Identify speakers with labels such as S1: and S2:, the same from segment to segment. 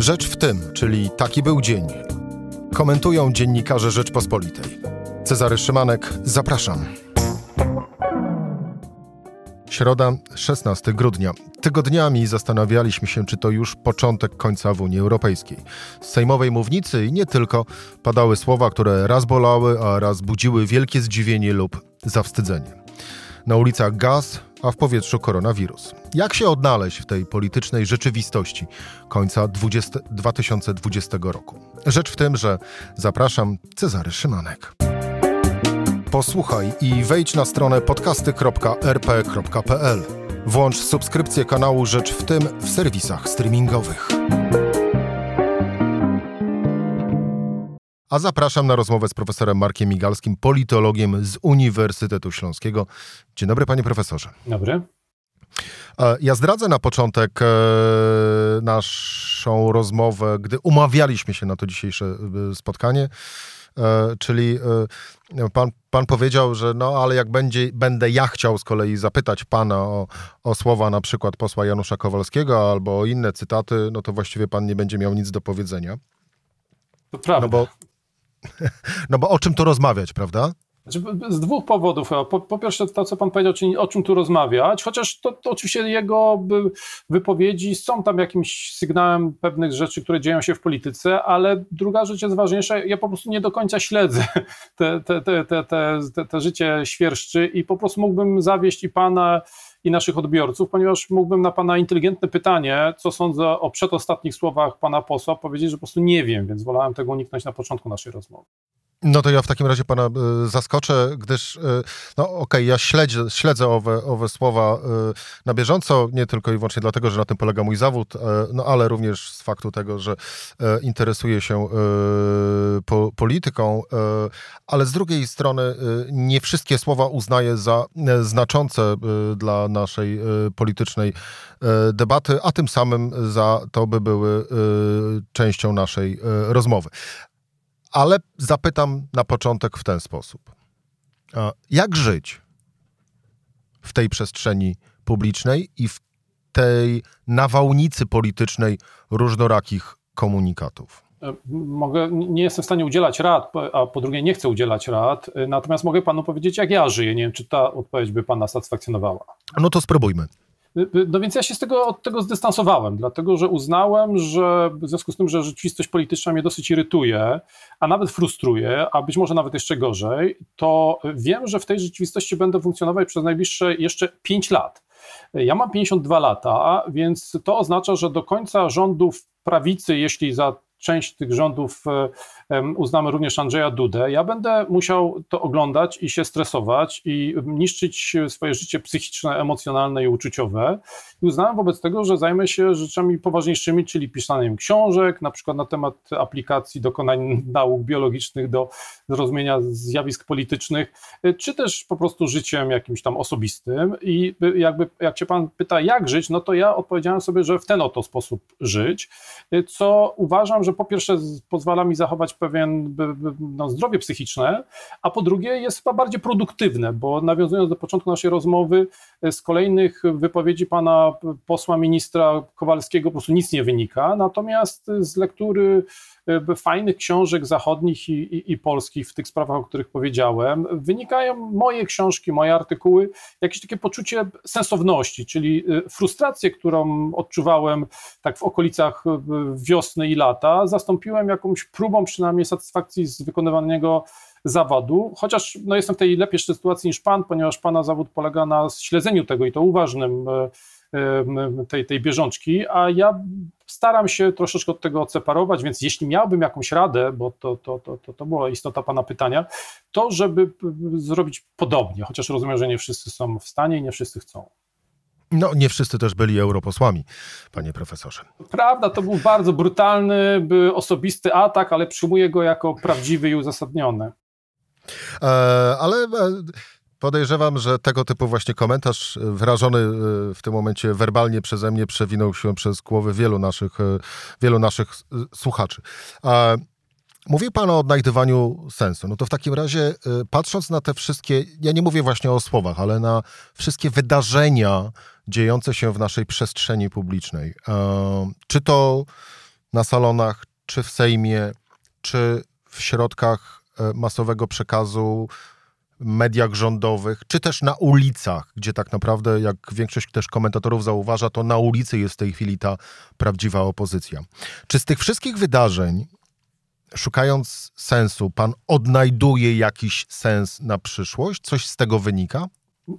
S1: Rzecz w tym, czyli taki był dzień. Komentują dziennikarze Rzeczpospolitej. Cezary Szymanek, zapraszam. Środa, 16 grudnia. Tygodniami zastanawialiśmy się, czy to już początek końca w Unii Europejskiej. Z sejmowej mównicy i nie tylko padały słowa, które raz bolały, a raz budziły wielkie zdziwienie lub zawstydzenie. Na ulicach gaz, a w powietrzu koronawirus. Jak się odnaleźć w tej politycznej rzeczywistości końca 20, 2020 roku? Rzecz w tym, że zapraszam Cezary Szymanek. Posłuchaj i wejdź na stronę podcasty.rp.pl. Włącz subskrypcję kanału Rzecz w tym w serwisach streamingowych. A zapraszam na rozmowę z profesorem Markiem Migalskim, politologiem z Uniwersytetu Śląskiego. Dzień dobry, panie profesorze.
S2: Dobry.
S1: E, ja zdradzę na początek e, naszą rozmowę, gdy umawialiśmy się na to dzisiejsze e, spotkanie. Czyli pan, pan powiedział, że no ale jak będzie, będę ja chciał z kolei zapytać pana o, o słowa na przykład posła Janusza Kowalskiego albo o inne cytaty, no to właściwie pan nie będzie miał nic do powiedzenia.
S2: To prawda.
S1: No bo, no bo o czym tu rozmawiać, prawda?
S2: Znaczy, z dwóch powodów. Po, po, pierwsze, to, co pan powiedział, czyli o czym tu rozmawiać, chociaż to, to, oczywiście jego wypowiedzi są tam jakimś sygnałem pewnych rzeczy, które dzieją się w polityce, ale druga rzecz jest ważniejsza. Ja po prostu nie do końca śledzę te, te, te, te, te, te życie świerszczy i po prostu mógłbym zawieść i pana i naszych odbiorców, ponieważ mógłbym na Pana inteligentne pytanie, co sądzę o przedostatnich słowach Pana posła, powiedzieć, że po prostu nie wiem, więc wolałem tego uniknąć na początku naszej rozmowy.
S1: No to ja w takim razie pana y, zaskoczę, gdyż, y, no okej, okay, ja śledzę, śledzę owe, owe słowa y, na bieżąco, nie tylko i wyłącznie dlatego, że na tym polega mój zawód, no ale również z faktu tego, że interesuję się po, polityką, ale z drugiej strony nie wszystkie słowa uznaję za znaczące dla naszej politycznej debaty, a tym samym za to by były częścią naszej rozmowy. Ale zapytam na początek w ten sposób. Jak żyć w tej przestrzeni publicznej i w tej nawałnicy politycznej różnorakich komunikatów?
S2: E, mogę, nie jestem w stanie udzielać rad, a po drugie nie chcę udzielać rad, e, natomiast mogę panu powiedzieć, jak ja żyję. Nie wiem, czy ta odpowiedź by pana satysfakcjonowała.
S1: No to spróbujmy.
S2: No więc ja się z tego, od tego zdystansowałem, dlatego że uznałem, że w związku z tym, że rzeczywistość polityczna mnie dosyć irytuje, a nawet frustruje, a być może nawet jeszcze gorzej, to wiem, że w tej rzeczywistości będę funkcjonować przez najbliższe jeszcze 5 lat. Ja mam 52 lata, więc to oznacza, że do końca rządów prawicy, jeśli za część tych rządów e, uznamy również Andrzeja Dudę, ja będę musiał to oglądać i się stresować i niszczyć swoje życie psychiczne, emocjonalne i uczuciowe. I uznałem wobec tego, że zajmę się rzeczami poważniejszymi, czyli pisaniem książek, na przykład na temat aplikacji dokonań nauk biologicznych do zrozumienia zjawisk politycznych, e, czy też po prostu życiem jakimś tam osobistym. I jakby jak się pan pyta, jak żyć, no to ja odpowiedziałem sobie, że w ten oto sposób żyć, e, co uważam, że że po pierwsze pozwala mi zachować pewien no, zdrowie psychiczne, a po drugie jest chyba bardziej produktywne, bo nawiązując do początku naszej rozmowy, e, z kolejnych wypowiedzi pana posła ministra Kowalskiego po prostu nic nie wynika, natomiast z lektury E, fajnych książek zachodnich i, i, i, polskich w tych sprawach, o których powiedziałem, wynikają moje książki, moje artykuły, jakieś takie poczucie sensowności, czyli e, frustrację, którą odczuwałem tak w okolicach e, wiosny i lata, zastąpiłem jakąś próbą przynajmniej satysfakcji z wykonywanego zawodu, chociaż no, jestem w tej lepszej sytuacji niż pan, ponieważ pana zawód polega na śledzeniu tego i to uważnym tej, tej bieżączki, a ja staram się troszeczkę od tego odseparować, więc jeśli miałbym jakąś radę, bo to, to, to, to, to była istota Pana pytania, to żeby zrobić podobnie, chociaż rozumiem, że nie wszyscy są w stanie i nie wszyscy chcą.
S1: No, nie wszyscy też byli europosłami, panie profesorze.
S2: Prawda, to był bardzo brutalny, osobisty atak, ale przyjmuję go jako prawdziwy i uzasadniony.
S1: E, ale e, Podejrzewam, że tego typu właśnie komentarz e, wyrażony e, w tym momencie werbalnie przeze mnie przewinął się przez głowy wielu naszych, e, wielu naszych słuchaczy. Mówił Pan o odnajdywaniu sensu. No to w takim razie, patrząc na te wszystkie, ja nie mówię właśnie o słowach, ale na wszystkie wydarzenia dziejące się w naszej przestrzeni publicznej, czy to na salonach, czy w Sejmie, czy w środkach e, masowego przekazu, mediach rządowych, czy też na ulicach, gdzie tak naprawdę, jak większość też komentatorów zauważa, to na ulicy jest w tej chwili ta prawdziwa opozycja. Czy z tych wszystkich wydarzeń, szukając sensu, pan odnajduje jakiś sens na przyszłość? Coś z tego wynika?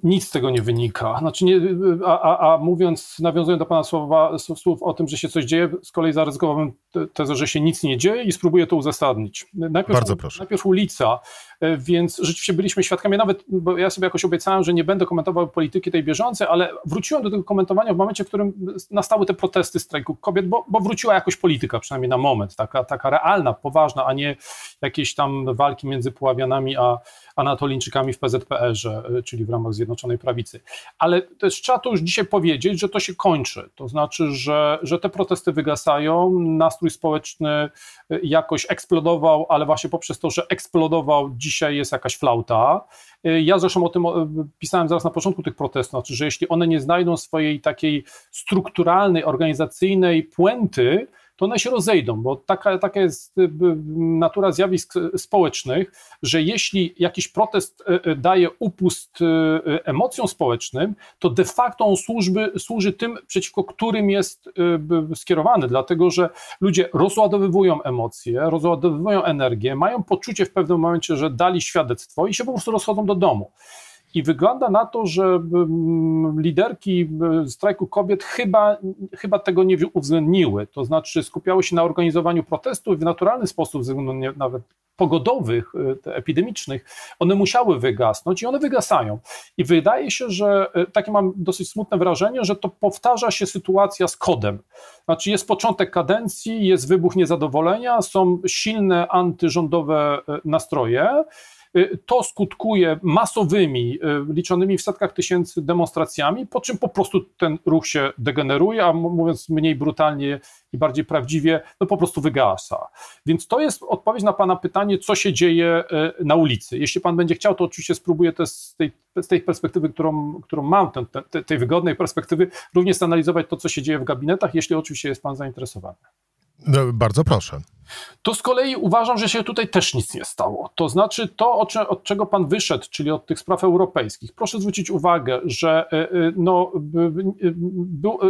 S2: Nic z tego nie wynika. Znaczy nie, a, a, a, mówiąc, nawiązując do Pana słowa, słów o tym, że się coś dzieje, z kolei zaryzykowałbym tezę, że się nic nie dzieje i spróbuję to uzasadnić.
S1: Najpierw, Bardzo proszę.
S2: Najpierw ulica, e, więc rzeczywiście byliśmy świadkami, nawet bo ja sobie jakoś obiecałem, że nie będę komentował polityki tej bieżącej, ale wróciłem do tego komentowania w momencie, w którym nastały te protesty strajku kobiet, bo, bo wróciła jakoś polityka, przynajmniej na moment, taka, taka realna, poważna, a nie jakieś tam walki między Puławianami a, Anatolińczykami w PZPR-ze, e, czyli w ramach Zjednoczonej Prawicy. Ale też trzeba to już dzisiaj powiedzieć, że to się kończy. To znaczy, że, że te protesty wygasają, nastrój społeczny e, jakoś eksplodował, ale właśnie poprzez to, że eksplodował, dzisiaj jest jakaś flauta. E, ja zresztą o tym pisałem zaraz na początku tych protestów, znaczy, że jeśli one nie znajdą swojej takiej strukturalnej, organizacyjnej puenty, to one się rozejdą, bo taka, taka jest y, natura zjawisk społecznych, że jeśli jakiś protest y, y, daje upust emocjom społecznym, to de facto on służy, służy tym, przeciwko którym jest skierowany, dlatego że ludzie rozładowywują emocje, rozładowywują energię, mają poczucie w pewnym momencie, że dali świadectwo i się po prostu rozchodzą do domu. I wygląda na to, że mm, liderki strajku kobiet chyba, chyba tego nie uwzględniły. To znaczy skupiały się na organizowaniu protestów w naturalny sposób, nawet pogodowych, y, epidemicznych, one musiały wygasnąć i one wygasają. I wydaje się, że y, takie mam dosyć smutne wrażenie, że to powtarza się sytuacja z kodem. Znaczy jest początek kadencji, jest wybuch niezadowolenia, są silne antyrządowe y, nastroje. Y, to skutkuje masowymi, y, liczonymi w setkach tysięcy demonstracjami, po czym po prostu ten ruch się degeneruje, a mówiąc mniej brutalnie i bardziej prawdziwie, no po prostu wygasa. Więc to jest odpowiedź na Pana pytanie, co się dzieje y, na ulicy. Jeśli Pan będzie chciał, to oczywiście spróbuję też z tej, z tej perspektywy, którą, którą mam, ten, te, tej wygodnej perspektywy, również zanalizować to, co się dzieje w gabinetach, jeśli oczywiście jest Pan zainteresowany.
S1: No, bardzo proszę.
S2: To z kolei uważam, że się tutaj też nic nie stało. To znaczy to, od czego pan wyszedł, czyli od tych spraw europejskich. Proszę zwrócić uwagę, że e, e, no,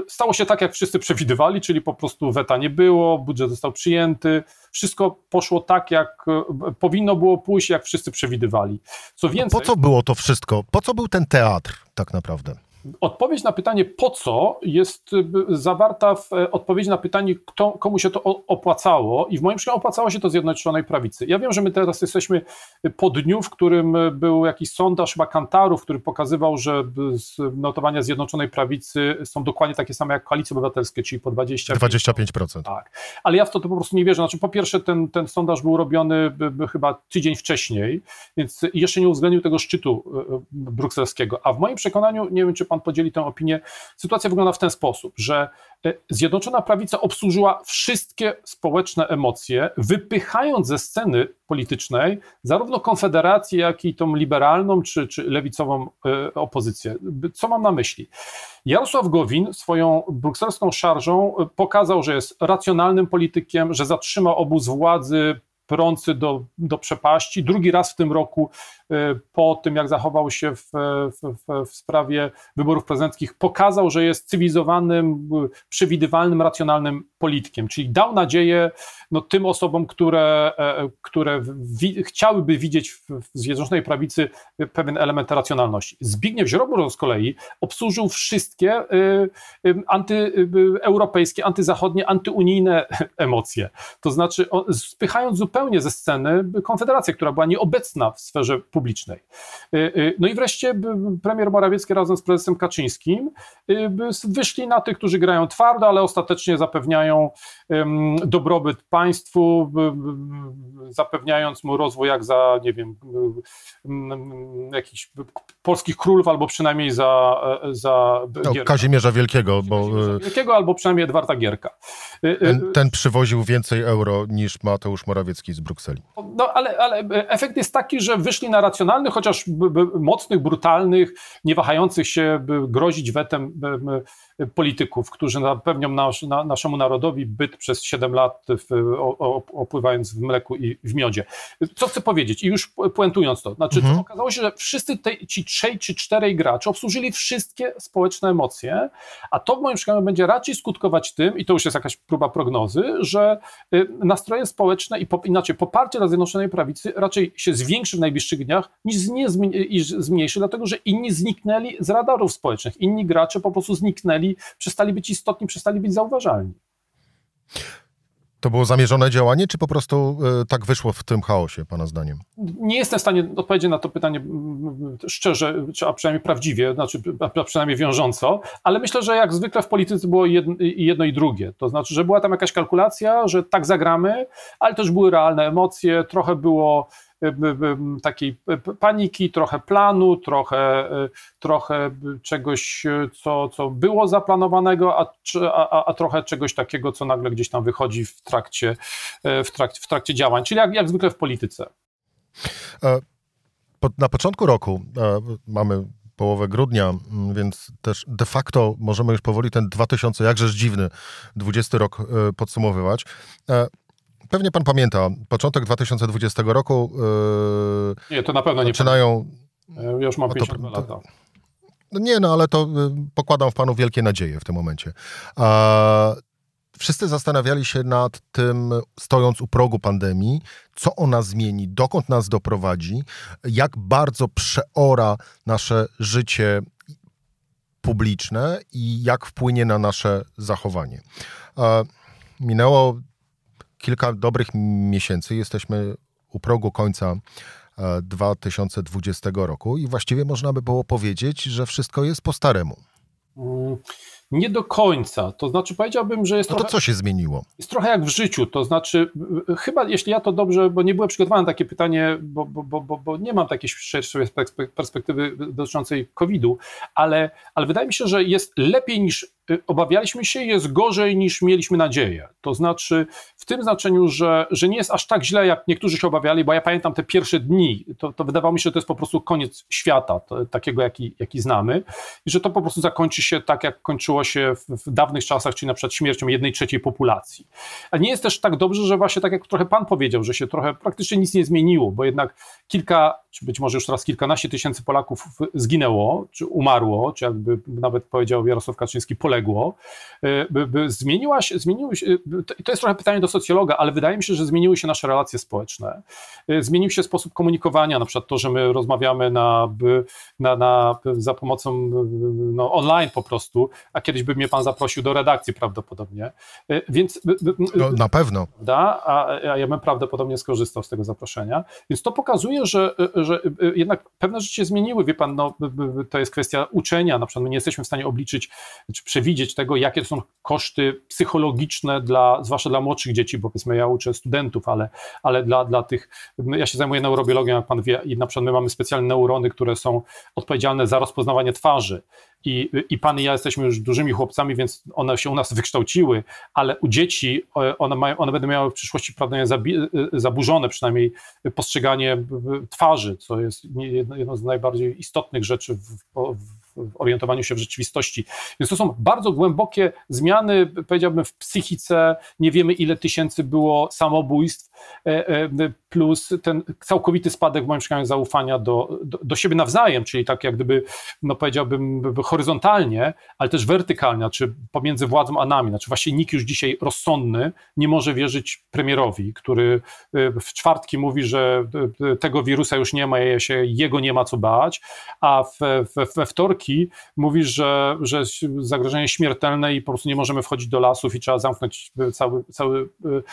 S2: stało się tak, jak wszyscy przewidywali, czyli po prostu weta nie było, budżet został przyjęty, wszystko poszło tak, jak e, powinno było pójść, jak wszyscy przewidywali.
S1: Co więcej... po co było to wszystko? Po co był ten teatr tak naprawdę?
S2: Odpowiedź na pytanie po co jest y, zawarta w e, odpowiedzi na pytanie, kto, komu się to opłacało i w moim przypadku opłacało się to Zjednoczonej Prawicy. Ja wiem, że my teraz jesteśmy po dniu, w którym był jakiś sondaż chyba Kantarów, który pokazywał, że notowania Zjednoczonej Prawicy są dokładnie takie same jak Koalicji Obywatelskiej, czyli po 20%.
S1: 25%.
S2: Tak, ale ja w to, to po prostu nie wierzę. Znaczy po pierwsze ten, ten sondaż był robiony chyba tydzień wcześniej, więc jeszcze nie uwzględnił tego szczytu y, y, brukselskiego, a w moim przekonaniu, nie wiem czy pan podzieli tę opinię. Sytuacja wygląda w ten sposób, że e, Zjednoczona Prawica obsłużyła wszystkie społeczne emocje, wypychając ze sceny politycznej zarówno Konfederację, jak i tą liberalną czy, czy lewicową e, opozycję. Co mam na myśli? Jarosław Gowin swoją brukselską szarżą e, pokazał, że jest racjonalnym politykiem, że zatrzyma obóz władzy prący do, do przepaści. Drugi raz w tym roku, y, po tym jak zachował się w, w, w, sprawie wyborów prezydenckich, pokazał, że jest cywilizowanym, przewidywalnym, racjonalnym politykiem, czyli dał nadzieję no, tym osobom, które, e, które wi chciałyby widzieć w, w Zjednoczonej Prawicy pewien element racjonalności. Zbigniew Ziobro z kolei obsłużył wszystkie y, y, antyeuropejskie, antyzachodnie, antyunijne emocje. To znaczy, on, spychając zupełnie ze sceny Konfederację, która była nieobecna w sferze publicznej. Y, no i wreszcie premier Morawiecki razem z prezesem Kaczyńskim wyszli na tych, którzy grają twardo, ale ostatecznie zapewniają dobrobyt państwu, zapewniając mu rozwój jak za, nie wiem, jakichś polskich królów, albo przynajmniej za, za
S1: no, Kazimierza Wielkiego. Bo...
S2: Kazimierza Wielkiego, albo przynajmniej Edwarda Gierka.
S1: Y, y, ten, ten, przywoził więcej euro niż Mateusz Morawiecki z Brukseli.
S2: No ale, ale efekt jest taki, że wyszli na racjonalnych, chociaż mocnych, brutalnych, nie wahających się grozić wetem polityków, którzy zapewnią nasz, na, naszemu narodowi byt przez 7 lat, w, opływając w mleku i w miodzie. Co chcę powiedzieć i już puentując to, znaczy mhm. to okazało się, że wszyscy te, ci trzej czy czterej gracze obsłużyli wszystkie społeczne emocje, a to w moim przekonaniu będzie raczej skutkować tym, i to już jest jakaś próba prognozy, że y, nastroje społeczne i po, inaczej poparcie dla Zjednoczonej Prawicy raczej się zwiększy w najbliższych dniach niż nie zmniejszy, dlatego że inni zniknęli z radarów społecznych, inni gracze po prostu zniknęli, przestali być istotni, przestali być zauważalni.
S1: To było zamierzone działanie, czy po prostu y, tak wyszło w tym chaosie, Pana zdaniem?
S2: Nie jestem w stanie odpowiedzieć na to pytanie szczerze, czy, a przynajmniej prawdziwie, znaczy, a przynajmniej wiążąco, ale myślę, że jak zwykle w polityce było jedno, jedno i drugie. To znaczy, że była tam jakaś kalkulacja, że tak zagramy, ale też były realne emocje, trochę było takiej paniki, trochę planu, trochę, trochę czegoś, co, co było zaplanowanego, a, a, a trochę czegoś takiego, co nagle gdzieś tam wychodzi w trakcie, w trakcie, w trakcie działań, czyli jak, jak zwykle w polityce.
S1: E, na początku roku e, mamy połowę grudnia, więc też de facto możemy już powoli ten 2000, jakżeż dziwny, 20 rok e, podsumowywać. Pewnie pan pamięta, początek 2020 roku.
S2: Yy, nie, to na pewno
S1: zaczynają,
S2: nie. Ja już mam 52 to, lata.
S1: No nie, no ale to yy, pokładam w panu wielkie nadzieje w tym momencie. A, wszyscy zastanawiali się nad tym, stojąc u progu pandemii, co ona zmieni, dokąd nas doprowadzi, jak bardzo przeora nasze życie publiczne i jak wpłynie na nasze zachowanie. Minęło kilka dobrych miesięcy. Jesteśmy u progu końca 2020 e, roku i właściwie można by było powiedzieć, że wszystko jest po staremu.
S2: Mm, nie do końca. To znaczy, powiedziałbym, że jest.
S1: No to trochę, co się zmieniło?
S2: Jest trochę jak w życiu. To znaczy, chyba, jeśli ja to dobrze, bo nie byłem przygotowany na takie pytanie, bo, bo, bo, bo nie mam takiej szerszej perspektywy dotyczącej COVID-u, ale, ale wydaje mi się, że jest lepiej niż obawialiśmy się, jest gorzej niż mieliśmy nadzieję. To znaczy, w tym znaczeniu, że, że nie jest aż tak źle, jak niektórzy się obawiali, bo ja pamiętam te pierwsze dni, to, to wydawało mi się, że to jest po prostu koniec świata, to, takiego, jaki, jaki znamy, i że to po prostu zakończy się tak, jak kończyło się w, w dawnych czasach, czyli na przykład śmiercią jednej trzeciej populacji. A nie jest też tak dobrze, że właśnie tak jak trochę pan powiedział, że się trochę praktycznie nic nie zmieniło, bo jednak kilka, czy być może już teraz kilkanaście tysięcy Polaków zginęło, czy umarło, czy jakby nawet powiedział Jarosław Kaczyński, poległo, e, by, by zmieniła się, zmieniły się, to jest trochę pytanie do socjologa, ale wydaje mi się, że zmieniły się nasze relacje społeczne, e, zmienił się sposób komunikowania, na przykład to, że my rozmawiamy na, na, na, za pomocą no, online po prostu, a kiedyś by mnie pan zaprosił do redakcji prawdopodobnie, e, więc...
S1: No, na pewno.
S2: Da, a, a ja bym prawdopodobnie skorzystał z tego zaproszenia, więc to pokazuje, że, że jednak pewne rzeczy się zmieniły, wie pan, no, to jest kwestia uczenia, na przykład my nie jesteśmy w stanie obliczyć, czy przewidzieć tego, jakie to są koszty psychologiczne, dla, zwłaszcza dla młodszych dzieci, bo powiedzmy ja uczę studentów, ale, ale dla, dla tych, ja się zajmuję neurobiologią, jak pan wie, i na przykład my mamy specjalne neurony, które są odpowiedzialne za rozpoznawanie twarzy. I, i pan i ja jesteśmy już dużymi chłopcami, więc one się u nas wykształciły, ale u dzieci e, one, mają, one będą miały w przyszłości prawdopodobnie e, zaburzone przynajmniej postrzeganie twarzy, co jest jedno z najbardziej istotnych rzeczy w, w w orientowaniu się w rzeczywistości. Więc to są bardzo głębokie zmiany, powiedziałbym, w psychice. Nie wiemy, ile tysięcy było samobójstw, e, plus ten całkowity spadek w moim przekonaniu zaufania do, do, do, siebie nawzajem, czyli tak jak gdyby, no powiedziałbym, horyzontalnie, ale też wertykalnie, znaczy pomiędzy władzą a nami. Znaczy właśnie nikt już dzisiaj rozsądny nie może wierzyć premierowi, który y, w czwartki mówi, że tego wirusa już nie ma, się jego nie ma co bać, a we wtorki mówi, że, że zagrożenie śmiertelne i po prostu nie możemy wchodzić do lasów i trzeba zamknąć cały, cały y,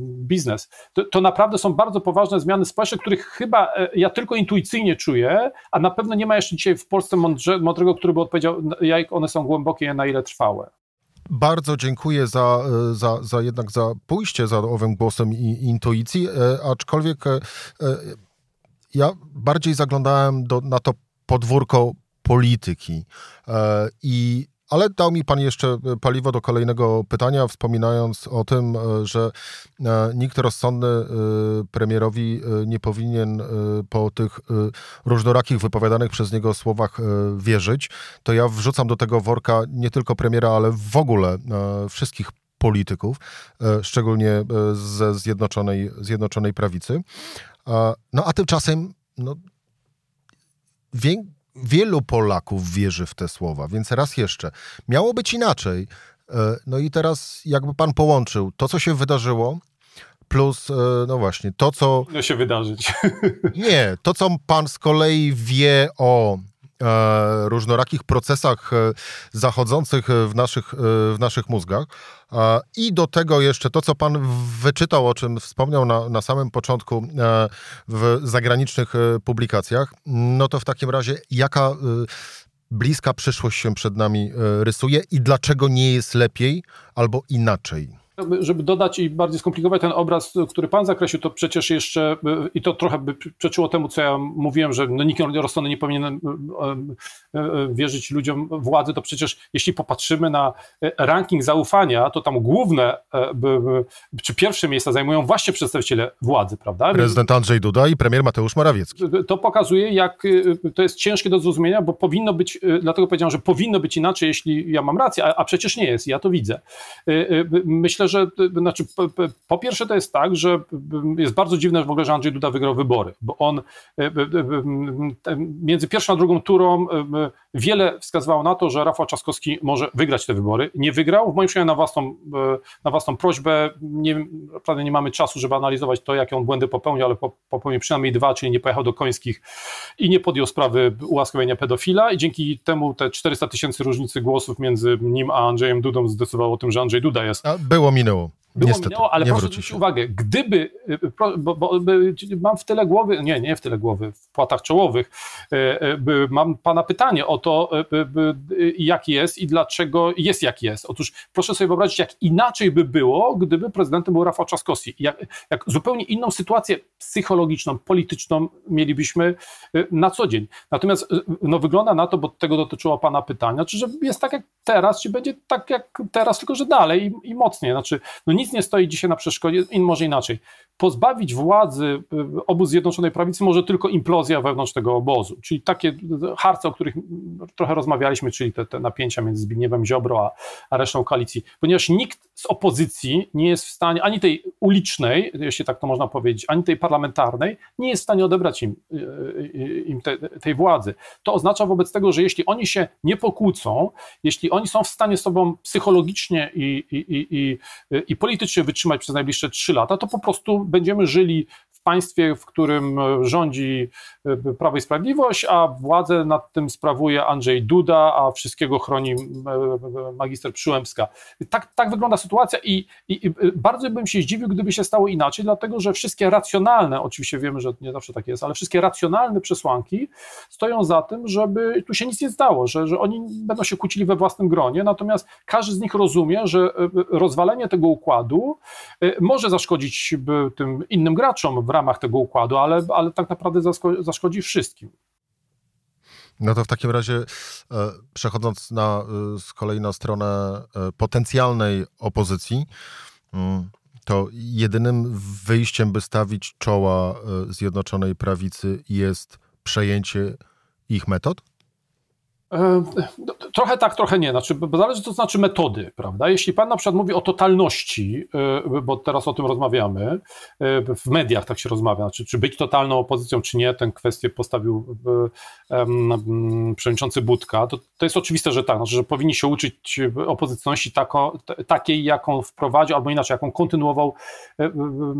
S2: biznes. To, to naprawdę są bardzo poważne zmiany społeczne, których chyba e, ja tylko intuicyjnie czuję, a na pewno nie ma jeszcze dzisiaj w Polsce mądrze, mądrego, który by odpowiedział, jak one są głębokie, na ile trwałe.
S1: Bardzo dziękuję za, e, za, za jednak za pójście za owym głosem i, intuicji, e, aczkolwiek ja bardziej zaglądałem do, na to podwórko polityki i ale dał mi pan jeszcze paliwo do kolejnego pytania, wspominając o tym, że nikt rozsądny premierowi nie powinien po tych różnorakich wypowiadanych przez niego słowach wierzyć. To ja wrzucam do tego worka nie tylko premiera, ale w ogóle wszystkich polityków, szczególnie ze Zjednoczonej, Zjednoczonej Prawicy. No a tymczasem no, wie, wielu Polaków wierzy w te słowa, więc raz jeszcze, miało być inaczej. E, no i teraz jakby pan połączył to, co się wydarzyło, plus, e, no właśnie, to, co...
S2: No się wydarzyć.
S1: Nie, to, co pan z kolei wie o różnorakich procesach e, zachodzących w naszych, e, w naszych mózgach. I do tego jeszcze to, co pan wyczytał, o czym wspomniał na, na samym początku w zagranicznych publikacjach, no to w takim razie jaka bliska przyszłość się przed nami rysuje i dlaczego nie jest lepiej albo inaczej?
S2: Żeby dodać i bardziej skomplikować ten obraz, który pan zakreślił, to przecież jeszcze, i to trochę by przeczyło temu, co ja mówiłem, że no nikt rozsądny nie powinien e, e, wierzyć ludziom władzy, to przecież jeśli popatrzymy na ranking zaufania, to tam główne, czy pierwsze miejsca zajmują właśnie przedstawiciele władzy, prawda?
S1: Prezydent Andrzej Duda i premier Mateusz Morawiecki.
S2: To pokazuje, jak to jest ciężkie do zrozumienia, bo powinno być, dlatego powiedziałem, że powinno być inaczej, jeśli ja mam rację, a, a przecież nie jest, ja to widzę. Myślę, że znaczy, po, pierwsze to jest tak, że jest bardzo dziwne w ogóle, że Andrzej Duda wygrał wybory, bo on e, e, e, między pierwszą a drugą turą wiele wskazywało na to, że Rafał Trzaskowski może wygrać te wybory. Nie wygrał, w moim przekonaniu na własną, na własną prośbę. Nie, naprawdę nie mamy czasu, żeby analizować to, jakie on błędy popełnił, ale popełnił przynajmniej dwa, czyli nie pojechał do Końskich i nie podjął sprawy ułaskawienia pedofila i dzięki temu te 400 tysięcy różnicy głosów między nim a Andrzejem Dudą zdecydowało o tym, że Andrzej Duda jest.
S1: A było minęło.
S2: Było
S1: Niestety,
S2: minęło, ale proszę zwrócić uwagę, gdyby, y, y, bo, bo, mam w tyle głowy, nie, nie w tyle głowy, w płatach czołowych, y, mam pana pytanie o to, jak jest i dlaczego jest jak jest. Otóż proszę sobie wyobrazić, jak inaczej by było, gdyby prezydentem był Rafał Trzaskowski. Jak, jak zupełnie inną sytuację psychologiczną, polityczną mielibyśmy na co dzień. Natomiast no, wygląda na to, bo tego dotyczyło pana pytania, czy że jest tak jak teraz, czy będzie tak jak teraz, tylko że dalej i, i mocniej. Znaczy, no nic nie stoi dzisiaj na przeszkodzie, in, może inaczej. Pozbawić władzy y, obóz Zjednoczonej Prawicy może tylko implozja wewnątrz tego obozu, czyli takie harce, o których trochę rozmawialiśmy, czyli te, te napięcia między Zbigniewem Ziobro a, a resztą koalicji, ponieważ nikt z opozycji nie jest w stanie, ani tej ulicznej, jeśli tak to można powiedzieć, ani tej parlamentarnej, nie jest w stanie odebrać im, y, y, im te, tej władzy. To oznacza wobec tego, że jeśli oni się nie pokłócą, jeśli oni są w stanie sobą psychologicznie i, i, i, i, i politycznie wytrzymać przez najbliższe trzy lata, to po prostu będziemy żyli w państwie, w którym e, rządzi e, Prawo i Sprawiedliwość, a władzę nad tym sprawuje Andrzej Duda, a wszystkiego chroni e, magister Przyłębska. Tak, tak wygląda sytuacja i, i, i, bardzo bym się zdziwił, gdyby się stało inaczej, dlatego że wszystkie racjonalne, oczywiście wiemy, że nie zawsze tak jest, ale wszystkie racjonalne przesłanki stoją za tym, żeby tu się nic nie stało, że, że oni będą się kłócili we własnym gronie, natomiast każdy z nich rozumie, że rozwalenie tego układu może zaszkodzić tym innym graczom w ramach tego układu, ale, ale tak naprawdę zaszkodzi wszystkim.
S1: No to w takim razie, e, przechodząc na, e, z kolei na stronę e, potencjalnej opozycji, mm, to jedynym wyjściem, by stawić czoła Zjednoczonej Prawicy jest przejęcie ich metod?
S2: E, trochę tak, trochę nie. Znaczy, zależy, co znaczy metody, prawda? Jeśli pan na przykład mówi o totalności, e, bo teraz o tym rozmawiamy, e, w mediach tak się rozmawia, znaczy, czy być totalną opozycją, czy nie, tę kwestię postawił przewodniczący Budka, to, to jest oczywiste, że tak, znaczy, że powinni się uczyć opozycyjności tako, takiej, jaką wprowadził, albo inaczej, jaką kontynuował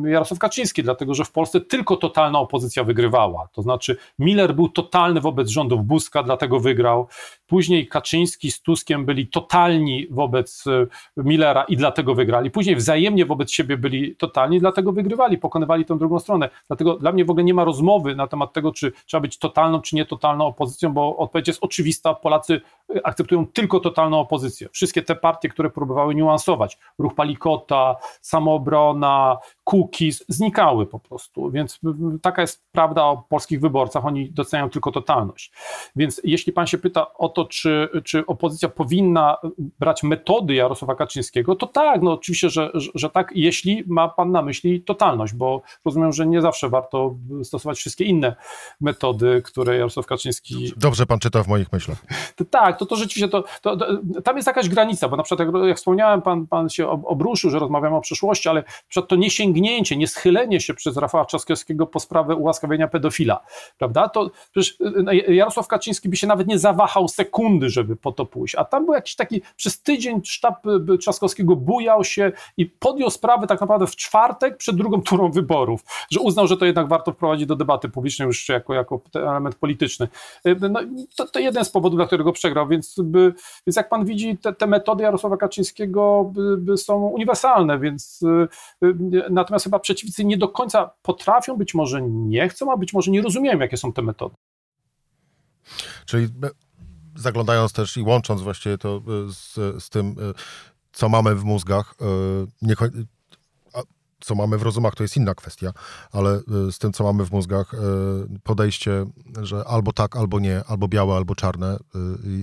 S2: Jarosław Kaczyński, dlatego, że w Polsce tylko totalna opozycja wygrywała. To znaczy, Miller był totalny wobec rządów Buzka, dlatego wygrał. Później Kaczyński z Tuskiem byli totalni wobec e, Millera i dlatego wygrali. Później wzajemnie wobec siebie byli totalni, dlatego wygrywali, pokonywali tę drugą stronę. Dlatego dla mnie w ogóle nie ma rozmowy na temat tego, czy trzeba być totalną, czy nietotalną opozycją, bo odpowiedź jest oczywista. Polacy e, akceptują tylko totalną opozycję. Wszystkie te partie, które próbowały niuansować, ruch Palikota, samoobrona, cookies, znikały po prostu. Więc taka jest prawda o polskich wyborcach. Oni doceniają tylko totalność. Więc jeśli pan się pyta o to, czy, czy opozycja powinna brać metody Jarosława Kaczyńskiego, to tak, no oczywiście, że, że, że tak, jeśli ma pan na myśli totalność, bo rozumiem, że nie zawsze warto stosować wszystkie inne metody, które Jarosław Kaczyński...
S1: Dobrze pan czyta w moich myślach.
S2: To, tak, to, to rzeczywiście, to, to, to, tam jest jakaś granica, bo na przykład jak, jak wspomniałem, pan, pan się obruszył, że rozmawiamy o przyszłości, ale to nie sięgnięcie, nie schylenie się przez Rafała Trzaskowskiego po sprawę ułaskawienia pedofila, prawda? To przecież no, Jarosław Kaczyński by się nawet nie zawahał sekundy, żeby po to pójść, a tam był jakiś taki, przez tydzień sztab y, Trzaskowskiego bujał się i podjął sprawę tak naprawdę w czwartek przed drugą turą wyborów, że uznał, że to jednak warto wprowadzić do debaty publicznej już jako, jako element polityczny. Y, no, to, to jeden z powodów, dla którego przegrał, więc, by, więc jak pan widzi, te, te metody Jarosława Kaczyńskiego by, by są uniwersalne, więc y, natomiast chyba przeciwnicy nie do końca potrafią, być może nie chcą, a być może nie rozumieją, jakie są te metody.
S1: Czyli zaglądając też i łącząc właściwie to e, z, z tym, e, co mamy w mózgach, e, nie, co mamy w rozumach, to jest inna kwestia, ale y, z tym, co mamy w mózgach, y, podejście, że albo tak, albo nie, albo białe, albo czarne y,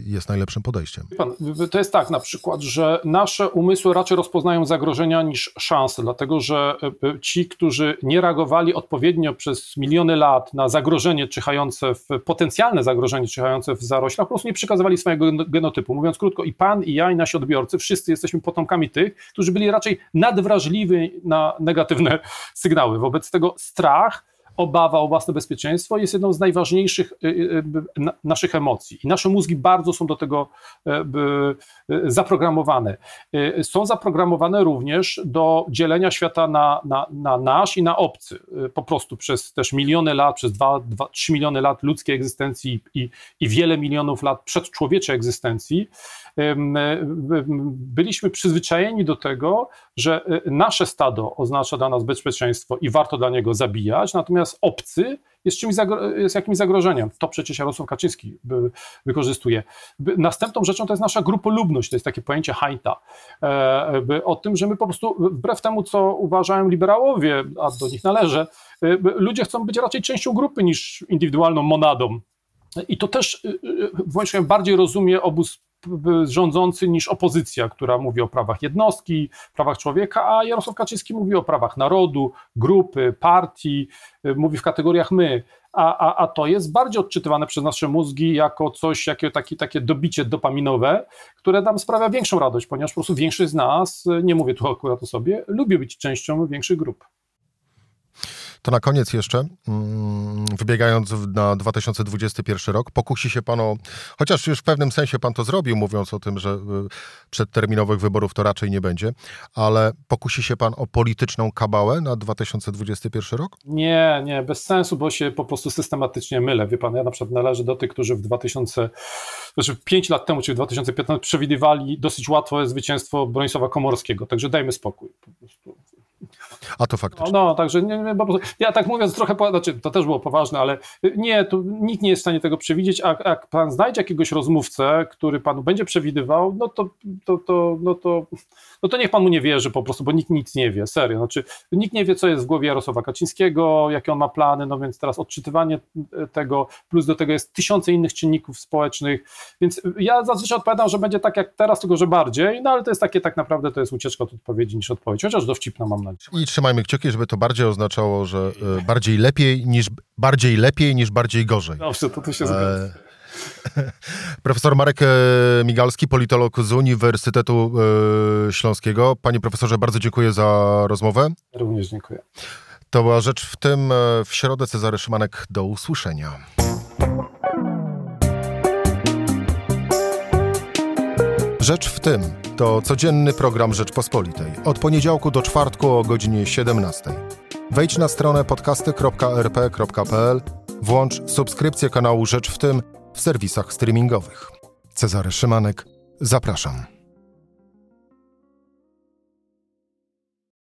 S1: jest najlepszym podejściem.
S2: Pan, to jest tak na przykład, że nasze umysły raczej rozpoznają zagrożenia niż szanse, dlatego że ci, którzy nie reagowali odpowiednio przez miliony lat na zagrożenie czyhające w, potencjalne zagrożenie czyhające w zaroślach, po prostu nie przekazywali swojego genotypu. Mówiąc krótko, i pan, i ja, i nasi odbiorcy, wszyscy jesteśmy potomkami tych, którzy byli raczej nadwrażliwi na negatywne sygnały. Wobec tego strach, obawa o własne bezpieczeństwo jest jedną z najważniejszych y, y, y, naszych emocji. I nasze mózgi bardzo są do tego e, zaprogramowane. Są zaprogramowane również do dzielenia świata na, na, na nasz i na obcy. Po prostu przez też miliony lat, przez 2-3 miliony lat ludzkiej egzystencji i, i wiele milionów lat przedczłowieczej egzystencji byliśmy przyzwyczajeni do tego, że nasze stado oznacza dla nas bezpieczeństwo i warto dla niego zabijać, natomiast natomiast obcy jest, czymś jest jakimś zagrożeniem. To przecież Jarosław Kaczyński wykorzystuje. Następną rzeczą to jest nasza grupolubność, to jest takie pojęcie hajta. E, o tym, że my po prostu, wbrew temu, co uważają liberałowie, a do nich należę, e, ludzie chcą być raczej częścią grupy niż indywidualną monadą. I to też właśnie bardziej rozumie obóz rządzący niż opozycja, która mówi o prawach jednostki, prawach człowieka, a Jarosław Kaczyński mówi o prawach narodu, grupy, partii, y, mówi w kategoriach my. A, a, a to jest bardziej odczytywane przez nasze mózgi jako coś, jakie, takie, takie dobicie dopaminowe, które nam sprawia większą radość, ponieważ po prostu większość z nas, nie mówię tu akurat o sobie, lubi być częścią większych grup.
S1: To na koniec jeszcze, mm, wybiegając na 2021 rok, pokusi się pan o, chociaż już w pewnym sensie pan to zrobił, mówiąc o tym, że y, przedterminowych wyborów to raczej nie będzie, ale pokusi się pan o polityczną kabałę na 2021 rok?
S2: Nie, nie, bez sensu, bo się po prostu systematycznie mylę. Wie pan, ja na przykład należę do tych, którzy w 2000, znaczy 5 lat temu, czyli w 2015 przewidywali dosyć łatwe zwycięstwo Bronisława Komorskiego, także dajmy spokój.
S1: A to faktycznie.
S2: No, no także nie, nie, ja tak mówiąc trochę, znaczy, to też było poważne, ale nie, tu nikt nie jest w stanie tego przewidzieć, a jak pan znajdzie jakiegoś rozmówcę, który panu będzie przewidywał, no to, to, to, no to, no to niech pan mu nie wierzy po prostu, bo nikt nic nie wie, serio. Znaczy, nikt nie wie, co jest w głowie Jarosława Kaczyńskiego, jakie on ma plany, no więc teraz odczytywanie tego, plus do tego jest tysiące innych czynników społecznych, więc ja zazwyczaj odpowiadam, że będzie tak jak teraz, tylko że bardziej, no ale to jest takie tak naprawdę, to jest ucieczka od odpowiedzi niż odpowiedź, chociaż dowcipna mam
S1: I trzymajmy kciuki, żeby to bardziej oznaczało, że e, bardziej lepiej niż bardziej lepiej niż bardziej gorzej.
S2: Dobrze, to tu się zgadza. E...
S1: Profesor Marek e, Migalski, politolog z Uniwersytetu Śląskiego. Panie profesorze, bardzo dziękuję za rozmowę.
S2: Również dziękuję.
S1: To była rzecz w tym. W środę Cezary Szymanek. Do usłyszenia. Rzecz w tym to codzienny program Rzeczpospolitej. Od poniedziałku do czwartku o godzinie 17. Wejdź na stronę podcasty.rp.pl, włącz subskrypcję kanału Rzecz w tym w serwisach streamingowych. Cezary Szymanek, zapraszam.